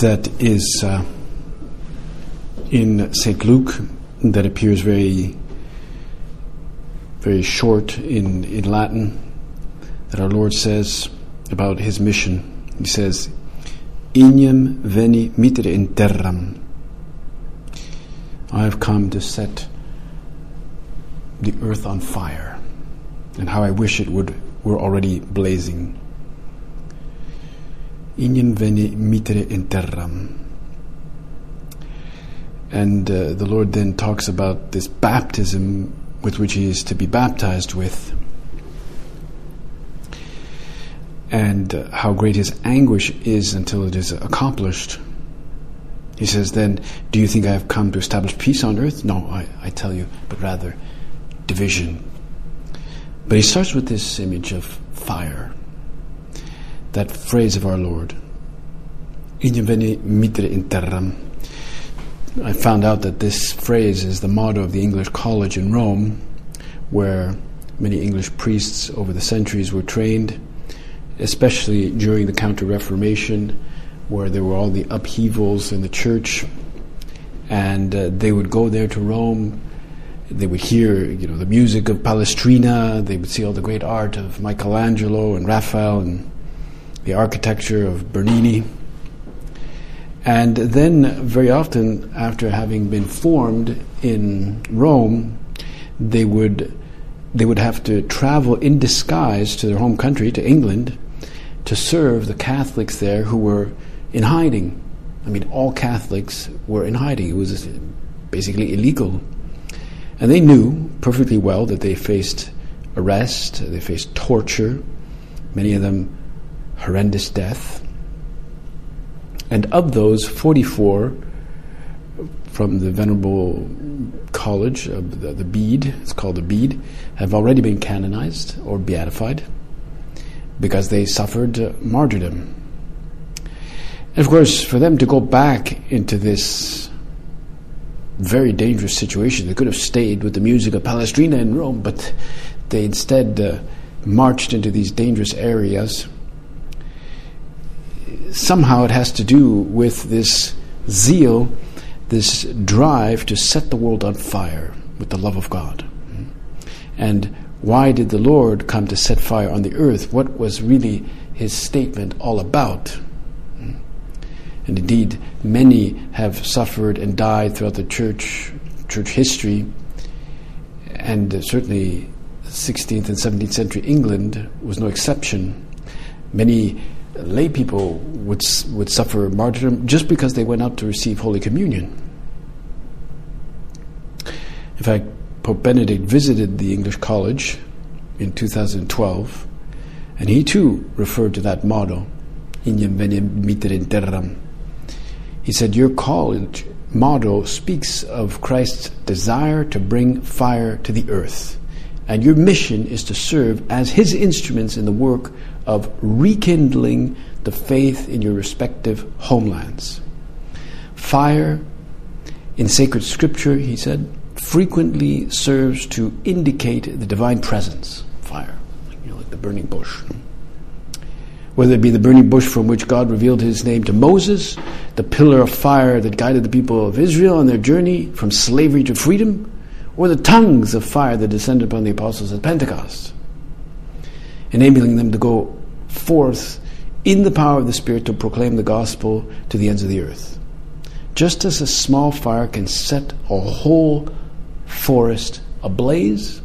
that is uh, in St. Luke that appears very, very short in, in Latin that our Lord says about his mission. He says, Ignem veni mittere in terram. I have come to set the earth on fire, and how I wish it would were already blazing. Ignem veni mittere in terram. And uh, the Lord then talks about this baptism with which he is to be baptized with and uh, how great his anguish is until it is accomplished. He says, Then, do you think I have come to establish peace on earth? No, I, I tell you, but rather division. But he starts with this image of fire, that phrase of our Lord. mittere in terram. I found out that this phrase is the motto of the English College in Rome, where many English priests over the centuries were trained especially during the Counter Reformation, where there were all the upheavals in the church, and uh, they would go there to Rome. They would hear, you know, the music of Palestrina. They would see all the great art of Michelangelo and Raphael, and the architecture of Bernini. And then, very often, after having been formed in Rome, they would they would have to travel in disguise to their home country, to England, to serve the Catholics there who were in hiding. I mean, all Catholics were in hiding. It was basically illegal. And they knew perfectly well that they faced arrest, they faced torture, many of them horrendous death. And of those, 44 from the Venerable College of the, the Bede, it's called the Bede, have already been canonized or beatified because they suffered uh, martyrdom. And of course, for them to go back into this very dangerous situation, they could have stayed with the music of Palestrina in Rome, but they instead uh, marched into these dangerous areas. Somehow it has to do with this zeal, this drive to set the world on fire with the love of God. And why did the Lord come to set fire on the earth? What was really his statement all about? And indeed, many have suffered and died throughout the church, church history, and certainly 16th and 17th century England was no exception. Many lay people would, would suffer martyrdom just because they went out to receive Holy Communion. In fact, Pope Benedict visited the English College in 2012, and he too referred to that motto, Ignem veni mittere in terram. He said, Your college motto speaks of Christ's desire to bring fire to the earth, and your mission is to serve as his instruments in the work of rekindling the faith in your respective homelands. Fire in sacred scripture, he said, frequently serves to indicate the divine presence, fire, you know, like the burning bush. Whether it be the burning bush from which God revealed his name to Moses, the pillar of fire that guided the people of Israel on their journey from slavery to freedom, or the tongues of fire that descended upon the apostles at Pentecost, enabling them to go forth in the power of the Spirit to proclaim the gospel to the ends of the earth. Just as a small fire can set a whole forest ablaze,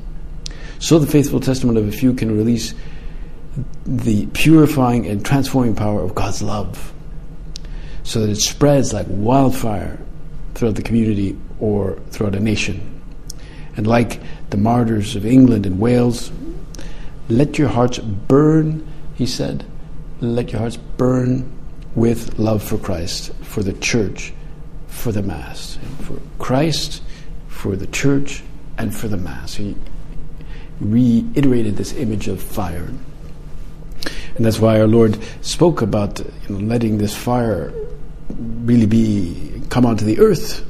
so the faithful testimony of a few can release the purifying and transforming power of God's love so that it spreads like wildfire throughout the community or throughout a nation. And like the martyrs of England and Wales, let your hearts burn, he said, let your hearts burn with love for Christ, for the church, for the Mass. For Christ, for the church, and for the Mass. He reiterated this image of fire. And that's why our Lord spoke about you know, letting this fire really be come onto the earth.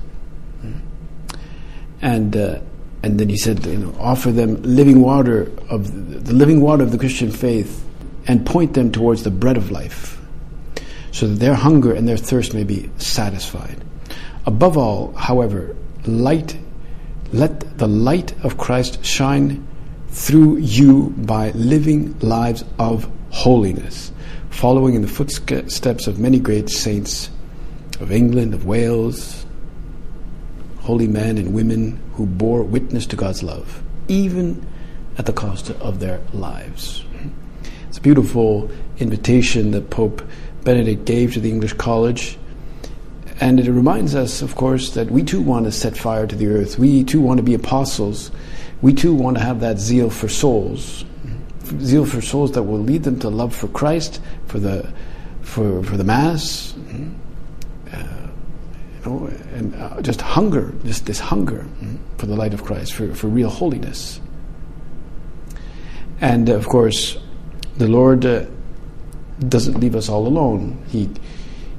And uh, and then he said, you know, offer them living water of the living water of the Christian faith, and point them towards the bread of life, so that their hunger and their thirst may be satisfied. Above all, however, light, let the light of Christ shine through you by living lives of holiness, following in the footsteps of many great saints of England, of Wales, holy men and women who bore witness to God's love, even at the cost of their lives. It's a beautiful invitation that Pope Benedict gave to the English College. And it reminds us, of course, that we too want to set fire to the earth. We too want to be apostles. We too want to have that zeal for souls zeal for souls that will lead them to love for Christ, for the for for the Mass, uh, you know, and uh, just hunger, just this hunger for the light of Christ, for for real holiness. And of course, the Lord uh, doesn't leave us all alone. He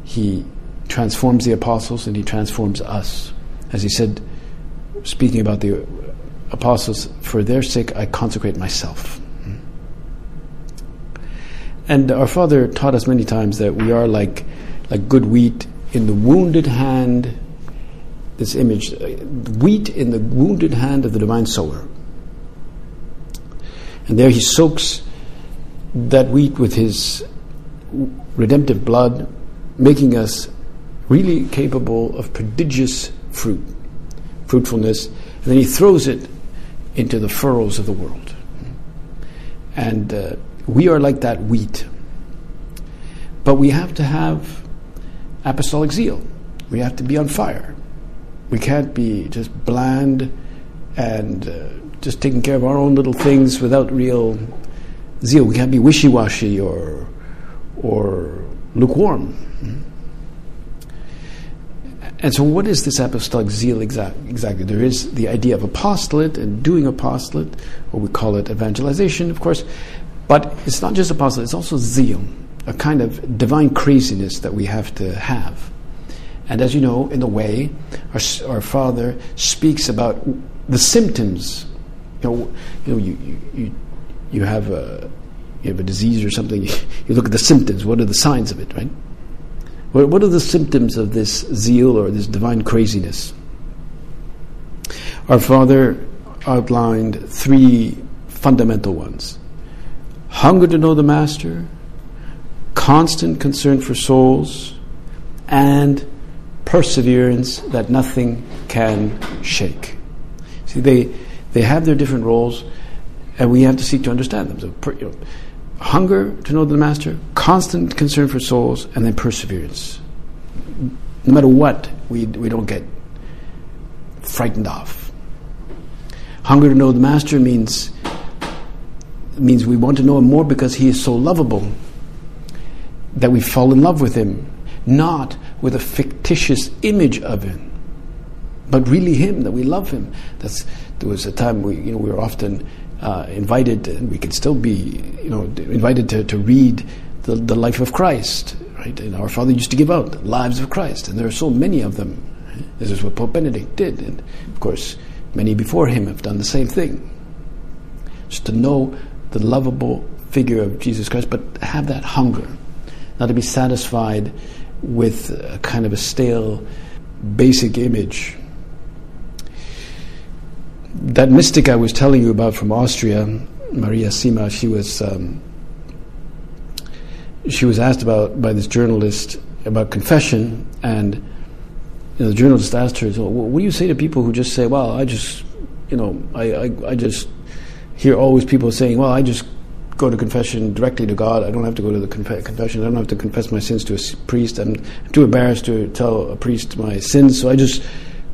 he transforms the apostles and he transforms us, as he said, speaking about the apostles. For their sake, I consecrate myself. And our Father taught us many times that we are like, like good wheat in the wounded hand, this image, uh, wheat in the wounded hand of the divine sower. And there he soaks that wheat with his redemptive blood, making us really capable of prodigious fruit, fruitfulness. And then he throws it into the furrows of the world. And uh, we are like that wheat. But we have to have apostolic zeal. We have to be on fire. We can't be just bland and uh, just taking care of our own little things without real zeal. We can't be wishy washy or, or lukewarm. And so, what is this apostolic zeal exact, exactly? There is the idea of apostolate and doing apostolate, or we call it evangelization, of course. But it's not just apostle, it's also zeal, a kind of divine craziness that we have to have. And as you know, in a way, our, our Father speaks about the symptoms. You know, you, know, you, you, you, have a, you have a disease or something, you look at the symptoms. What are the signs of it, right? What, what are the symptoms of this zeal or this divine craziness? Our Father outlined three fundamental ones hunger to know the Master, constant concern for souls, and perseverance that nothing can shake. See, they, they have their different roles, and we have to seek to understand them. So, per, you know, hunger to know the Master, constant concern for souls, and then perseverance. No matter what, we, we don't get frightened off. Hunger to know the Master means means we want to know him more because he is so lovable that we fall in love with him, not with a fictitious image of him, but really him, that we love him. That's, there was a time we, you know, we were often uh, invited, and we can still be, you know, invited to, to read the, the life of Christ, right? And our Father used to give out lives of Christ, and there are so many of them. This is what Pope Benedict did, and of course, many before him have done the same thing. Just to know the lovable figure of Jesus Christ, but have that hunger, not to be satisfied with a kind of a stale, basic image. That mystic I was telling you about from Austria, Maria Simma, she was um, she was asked about by this journalist about confession, and you know, the journalist asked her, so, "What do you say to people who just say, well, I just, you know, I, I, I just hear always people saying, well, I just go to confession directly to God. I don't have to go to the conf- confession. I don't have to confess my sins to a priest. I'm too embarrassed to tell a priest my sins, so I just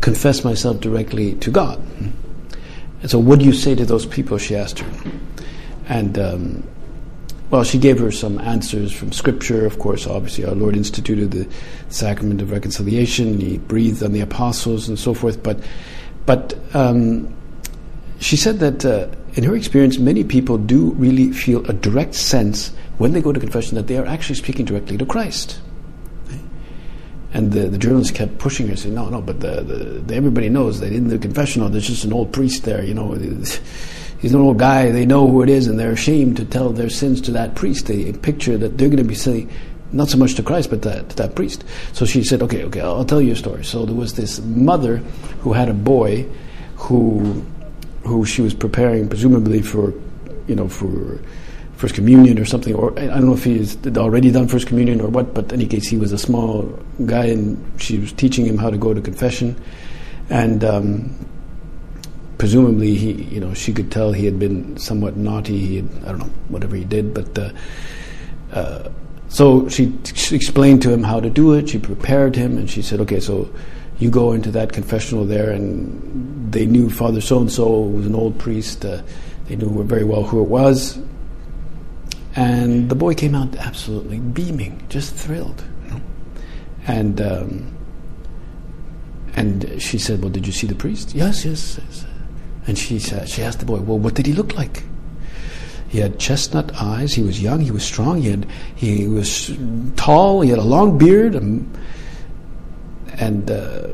confess myself directly to God. And so, what do you say to those people? She asked her. And um, well, she gave her some answers from Scripture. Of course, obviously, our Lord instituted the sacrament of reconciliation. He breathed on the apostles and so forth. But, but um, she said that uh, in her experience, many people do really feel a direct sense when they go to confession that they are actually speaking directly to Christ. And the, the journalist kept pushing her, saying, "No, no, but the, the, everybody knows that in the confessional, there's just an old priest there. You know, he's an old guy. They know who it is, and they're ashamed to tell their sins to that priest. They picture that they're going to be saying." Not so much to Christ, but to, to that priest. So she said, "Okay, okay, I'll tell you a story." So there was this mother who had a boy, who who she was preparing, presumably for, you know, for first communion or something. Or I don't know if he's already done first communion or what. But in any case, he was a small guy, and she was teaching him how to go to confession, and. Um, presumably, he, you know, she could tell he had been somewhat naughty. He had, I don't know, whatever he did, but uh, uh, so she, she explained to him how to do it. She prepared him, and she said, "Okay, so you go into that confessional there, and they knew Father so and so was an old priest. Uh, they knew very well who it was. And the boy came out absolutely beaming, just thrilled. And um, and she said, "Well, did you see the priest?" Yes, yes. yes. And she said, she asked the boy, "Well, what did he look like?" He had chestnut eyes. He was young. He was strong. He had he was tall. He had a long beard. Um, and uh,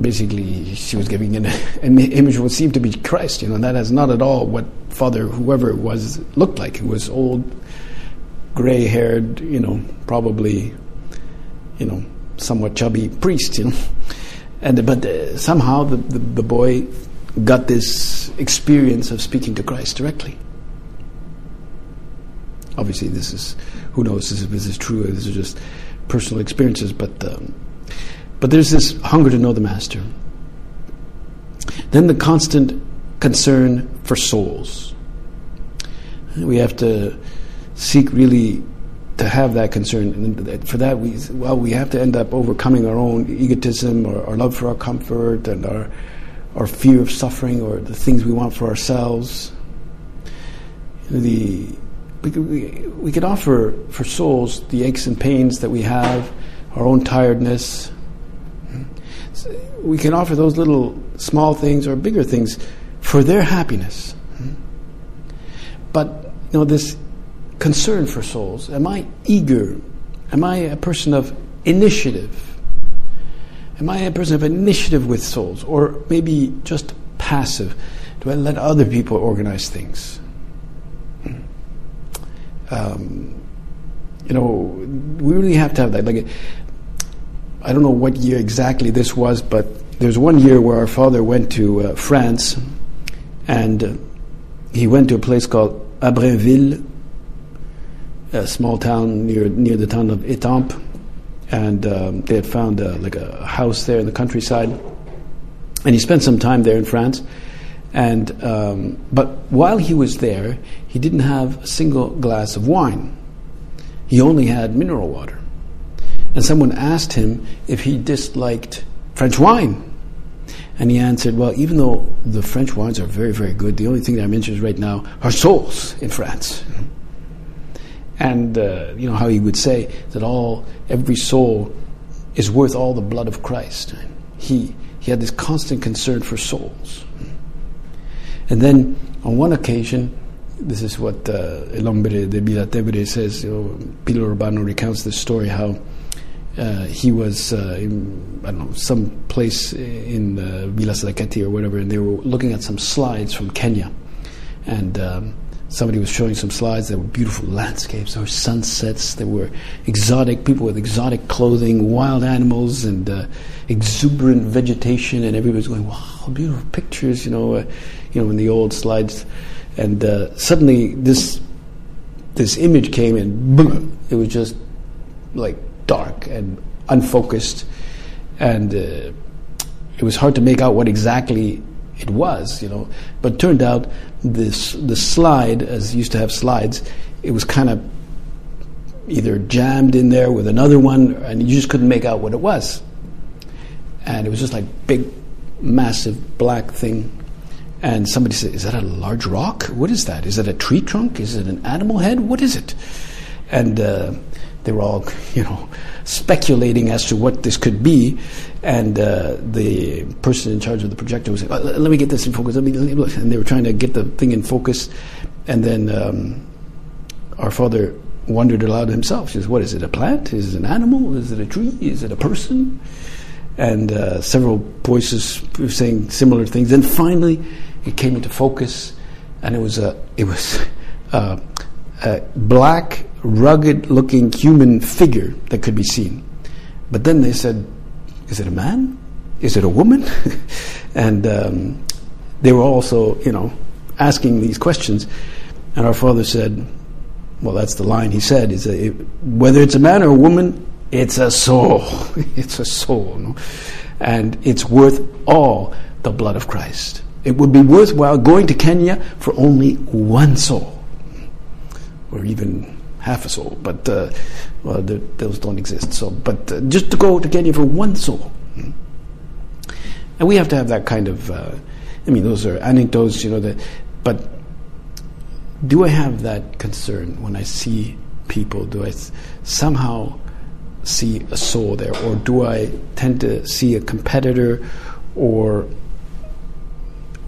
basically she was giving an, an image what seemed to be Christ, you know, that is not at all what Father whoever it was looked like. He was old, gray-haired, you know, probably, you know, somewhat chubby priest, you know, and but uh, somehow the, the, the boy got this experience of speaking to Christ directly. Obviously, this is who knows if this is true. Or this is just personal experiences, but. Um, but there's this hunger to know the Master. Then the constant concern for souls. We have to seek really to have that concern. And for that, we well, we have to end up overcoming our own egotism or our love for our comfort and our our fear of suffering or the things we want for ourselves. The we, we, could offer for souls the aches and pains that we have, our own tiredness, we can offer those little small things or bigger things for their happiness. But you know this concern for souls. Am I eager? Am I a person of initiative? Am I a person of initiative with souls, or maybe just passive? Do I let other people organize things? Um, you know, we really have to have that. Like, I don't know what year exactly this was, but there's one year where our father went to uh, France, and uh, he went to a place called Abrinville, a small town near near the town of Etampes, and um, they had found uh, like a house there in the countryside, and he spent some time there in France. And um, but while he was there, he didn't have a single glass of wine. He only had mineral water and someone asked him if he disliked French wine. And he answered, Well, even though the French wines are very, very good, the only thing that I'm interested in right now are souls in France. And, uh, you know, how he would say that all, every soul is worth all the blood of Christ. He, he had this constant concern for souls. And then on one occasion, this is what uh, El Hombre de Villa Tevere says, you know, Pilar Urbano recounts this story how uh, he was uh, in, I don't know some place in uh, Villa Serengeti or whatever, and they were looking at some slides from Kenya, and um, somebody was showing some slides. There were beautiful landscapes, there were sunsets, there were exotic people with exotic clothing, wild animals, and uh, exuberant vegetation, and everybody was going, "Wow, beautiful pictures!" You know, uh, you know, in the old slides, and uh, suddenly this this image came and boom, it was just like dark and unfocused, and uh, it was hard to make out what exactly it was, you know. But turned out this the slide, as used to have slides, it was kind of either jammed in there with another one, and you just couldn't make out what it was. And it was just like big, massive black thing and somebody said, "Is that a large rock? What is that? Is it a tree trunk? Is it an animal head? What is it?" And uh, they were all, you know, speculating as to what this could be. And uh, the person in charge of the projector was saying, oh, "Let me get this in focus." Let me, look. And they were trying to get the thing in focus, and then um, our father wondered aloud himself. He says, "What is it? A plant? Is it an animal? Is it a tree? Is it a person?" And uh, several voices were saying similar things. And finally, it came into focus, and it was a it was a, a black, rugged-looking human figure that could be seen. But then they said, "Is it a man? Is it a woman?" and um, they were also, you know, asking these questions. And our father said, "Well, that's the line he said: is it, whether it's a man or a woman, it's a soul. it's a soul, no? and it's worth all the blood of Christ." It would be worthwhile going to Kenya for only one soul, or even half a soul. But uh, well, the, those don't exist. So, but uh, just to go to Kenya for one soul, and we have to have that kind of. Uh, I mean, those are anecdotes, you know. That, but do I have that concern when I see people? Do I somehow see a soul there, or do I tend to see a competitor, or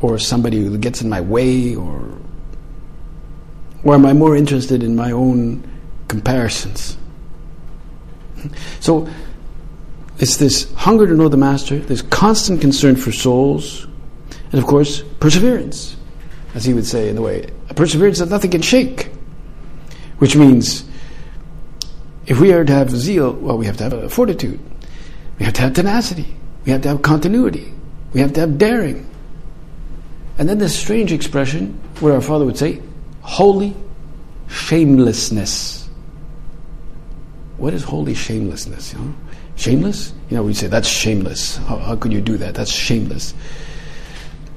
or somebody who gets in my way or or am I more interested in my own comparisons? So it's this hunger to know the Master, this constant concern for souls, and of course, perseverance, as he would say in the way, a perseverance that nothing can shake. Which means if we are to have zeal, well, we have to have a fortitude. We have to have tenacity. We have to have continuity. We have to have daring. And then this strange expression where our Father would say, holy shamelessness. What is holy shamelessness? You know? Shameless? You know, we say that's shameless. How, how could you do that? That's shameless.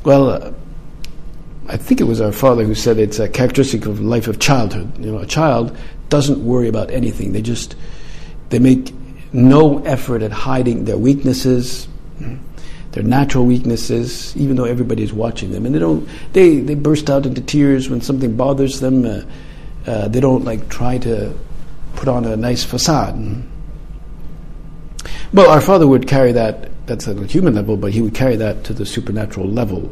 Well, uh, I think it was our father who said it's a characteristic of life of childhood. You know, a child doesn't worry about anything. They just they make no effort at hiding their weaknesses their natural weaknesses, even though everybody is watching them, and they don't they they burst out into tears when something bothers them. Uh, uh, they don't like try to put on a nice facade. Well, our Father would carry that. That's at a human level, but he would carry that to the supernatural level.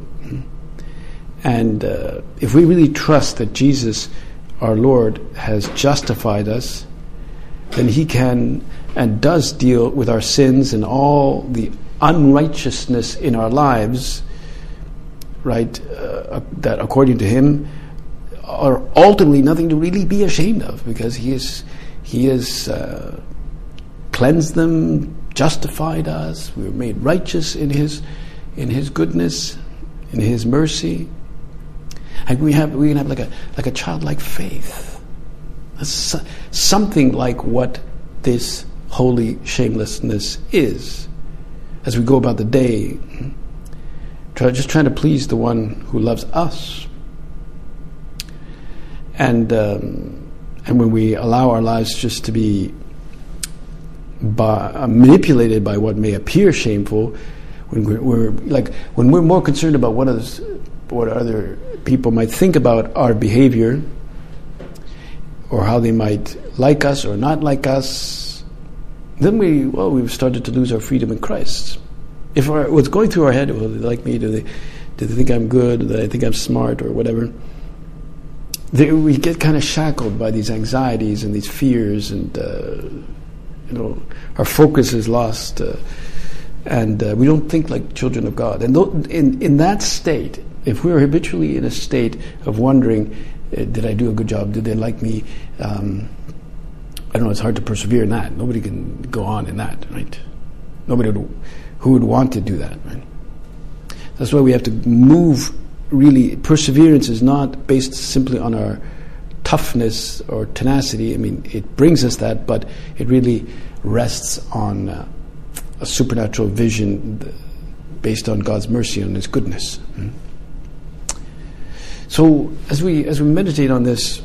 And uh, if we really trust that Jesus, our Lord, has justified us, then He can and does deal with our sins and all the unrighteousness in our lives, right, uh, that according to him are ultimately nothing to really be ashamed of because he is he has uh, cleansed them, justified us. We were made righteous in his in his goodness, in his mercy, and we have we can have like a like a childlike faith. something like what this holy shamelessness is as we go about the day, try, just trying to please the one who loves us. And um, and when we allow our lives just to be by, uh, manipulated by what may appear shameful, when we're, we're, like when we're more concerned about what others, what other people might think about our behavior, or how they might like us or not like us, then we, well, we've started to lose our freedom in Christ. If our, what's going through our head, well, they like me? Do they, do they think I'm good? Do they think I'm smart or whatever? They, we get kind of shackled by these anxieties and these fears, and uh, you know, our focus is lost, uh, and uh, we don't think like children of God. And th- in in that state, if we're habitually in a state of wondering, uh, did I do a good job? Did they like me? Um, I don't know, it's hard to persevere in that. Nobody can go on in that, right? Nobody would, who would want to do that, right? That's why we have to move really. Perseverance is not based simply on our toughness or tenacity. I mean, it brings us that, but it really rests on uh, a supernatural vision based on God's mercy and His goodness. So, as we as we meditate on this,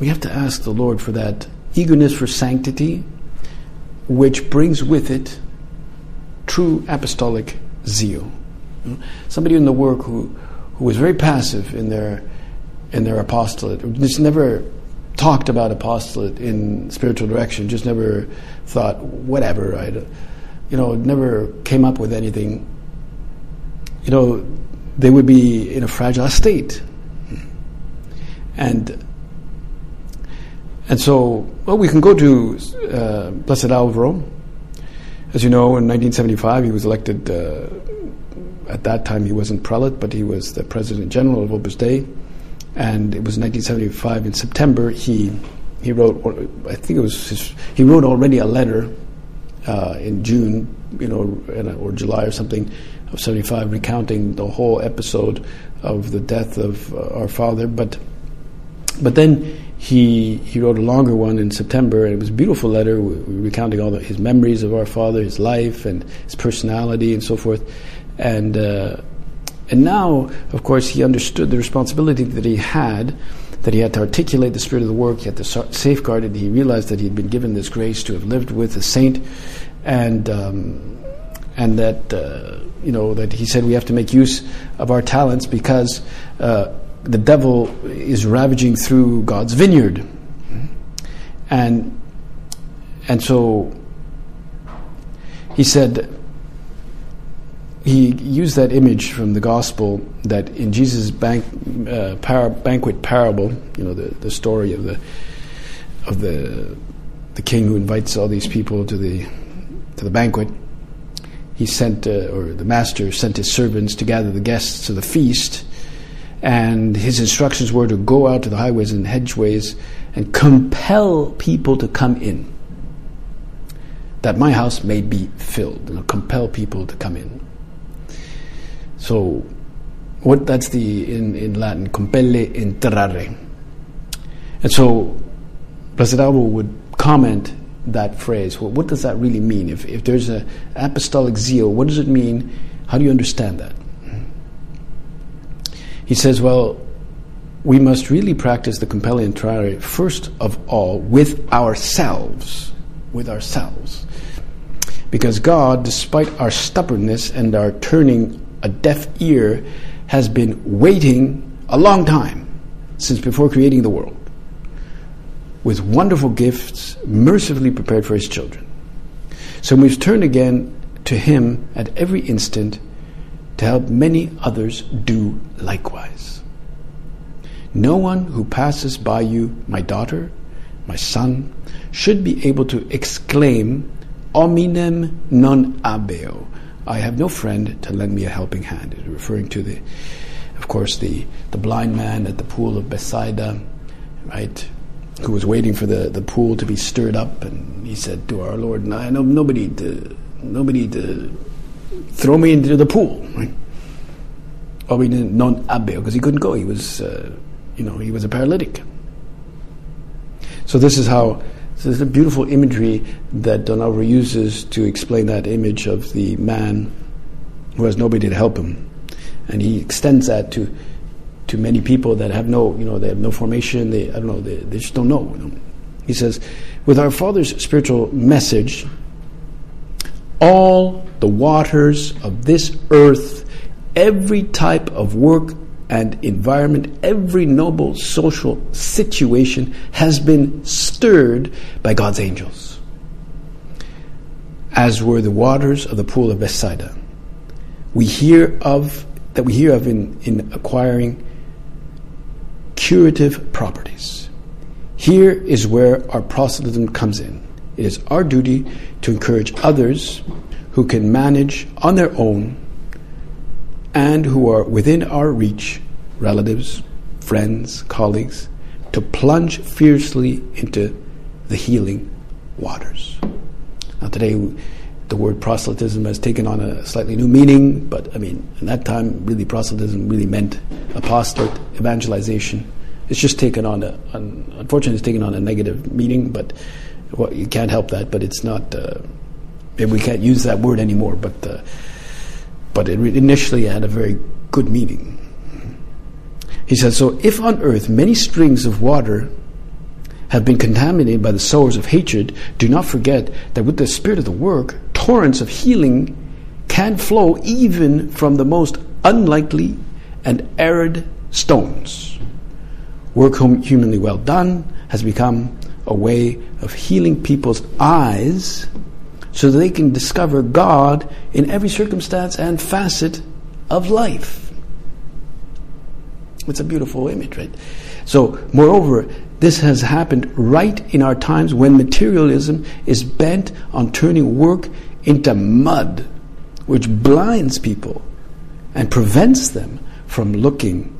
we have to ask the Lord for that eagerness for sanctity, which brings with it true apostolic zeal. Somebody in the work who, who was very passive in their in their apostolate. Just never talked about apostolate in spiritual direction. Just never thought whatever. I, you know, never came up with anything. You know, they would be in a fragile state, and and so well, we can go to uh, Blessed Alvaro. As you know, in 1975, he was elected. Uh, at that time, he wasn't prelate, but he was the president general of Opus Dei and it was 1975 in September. He he wrote, I think it was his, he wrote already a letter uh, in June, you know, or July or something of 75, recounting the whole episode of the death of uh, our father. But but then he he wrote a longer one in September, and it was a beautiful letter recounting all the, his memories of our father, his life, and his personality, and so forth. And uh, and now, of course, he understood the responsibility that he had, that he had to articulate the spirit of the work, he had to safeguard it. He realized that he had been given this grace to have lived with a saint, and um, and that uh, you know that he said we have to make use of our talents because uh, the devil is ravaging through God's vineyard, and and so he said he used that image from the gospel that in Jesus' bank, uh, par- banquet parable, you know, the, the story of the of the the king who invites all these people to the to the banquet. He sent, uh, or the master sent his servants to gather the guests to the feast, and his instructions were to go out to the highways and hedgeways and compel people to come in, that my house may be filled. Know, compel people to come in. So, what that's the in, in Latin, compelle entrare. And so, Blessed Alvaro would comment that phrase. Well, what does that really mean? If, if there's an apostolic zeal, what does it mean? How do you understand that? He says, well, we must really practice the compelle entrare first of all with ourselves. With ourselves. Because God, despite our stubbornness and our turning a deaf ear has been waiting a long time since before creating the world with wonderful gifts mercifully prepared for his children. So we've turned again to him at every instant to help many others do likewise. No one who passes by you, my daughter, my son, should be able to exclaim, Hominem non habeo. I have no friend to lend me a helping hand. referring to the, of course, the, the blind man at the pool of Bethsaida, right, who was waiting for the, the pool to be stirred up, and he said to our Lord, "I know nobody to nobody to throw me into the pool." Right? Or we didn't non because he couldn't go. He was, uh, you know, he was a paralytic. So this is how so is a beautiful imagery that Don Alvaro uses to explain that image of the man who has nobody to help him. And he extends that to to many people that have no, you know, they have no formation, they I don't know, they, they just don't know. He says, with our Father's spiritual message, all the waters of this earth, every type of work and environment, every noble social situation has been stirred by God's angels, as were the waters of the pool of Bethsaida. We hear of that we hear of in, in acquiring curative properties. Here is where our proselytism comes in. It is our duty to encourage others who can manage on their own and who are within our reach, relatives, friends, colleagues, to plunge fiercely into the healing waters. Now, today, the word proselytism has taken on a slightly new meaning, but I mean, in that time, really, proselytism really meant apostolate, evangelization. It's just taken on a, unfortunately, it's taken on a negative meaning, but well, you can't help that, but it's not, uh, we can't use that word anymore, but. Uh, but it initially had a very good meaning. He says, So if on earth many springs of water have been contaminated by the sowers of hatred, do not forget that with the spirit of the work, torrents of healing can flow even from the most unlikely and arid stones. Work humanly well done has become a way of healing people's eyes so that they can discover God in every circumstance and facet of life. It's a beautiful image, right? So, moreover, this has happened right in our times when materialism is bent on turning work into mud, which blinds people and prevents them from looking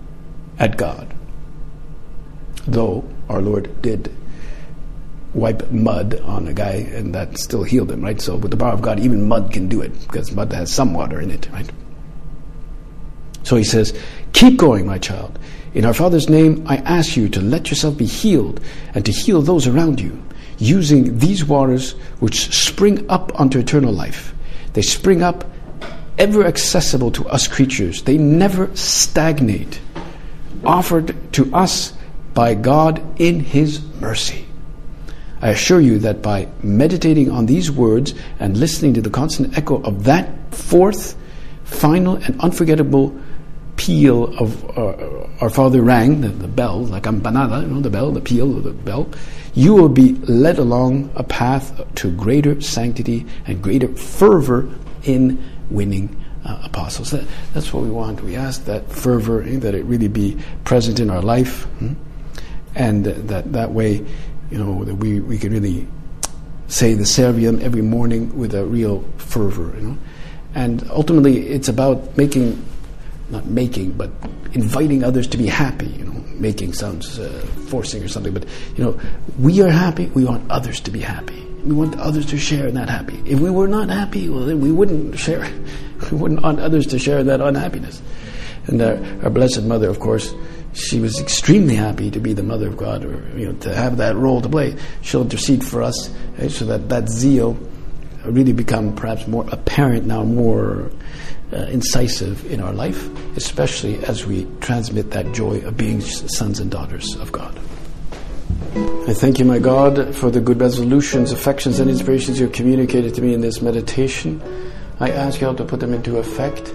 at God. Though our Lord did wipe mud on a guy and that still healed him, right? So with the power of God, even mud can do it because mud has some water in it, right? So he says, Keep going, my child. In our Father's name, I ask you to let yourself be healed and to heal those around you using these waters which spring up unto eternal life. They spring up ever accessible to us creatures. They never stagnate, offered to us by God in His mercy. I assure you that by meditating on these words and listening to the constant echo of that fourth, final, and unforgettable peal of uh, our Father rang, the, the bell, like campanada, you know, the bell, the peal of the bell, you will be led along a path to greater sanctity and greater fervor in winning uh, apostles. That, that's what we want. We ask that fervor, eh, that it really be present in our life, hmm? and that that way, you know, that we, we can really say the Serviam every morning with a real fervor, you know. And ultimately, it's about making not making, but inviting others to be happy. You know, making sounds uh, forcing or something, but you know, we are happy. We want others to be happy. We want others to share in that happy. If we were not happy, well, then we wouldn't share. We wouldn't want others to share that unhappiness. And our, our Blessed Mother, of course, she was extremely happy to be the Mother of God, or you know, to have that role to play. She'll intercede for us, right, so that that zeal really become perhaps more apparent now, more uh, incisive in our life, especially as we transmit that joy of being sons and daughters of God. I thank you, my God, for the good resolutions, affections, and inspirations you have communicated to me in this meditation. I ask you all to put them into effect.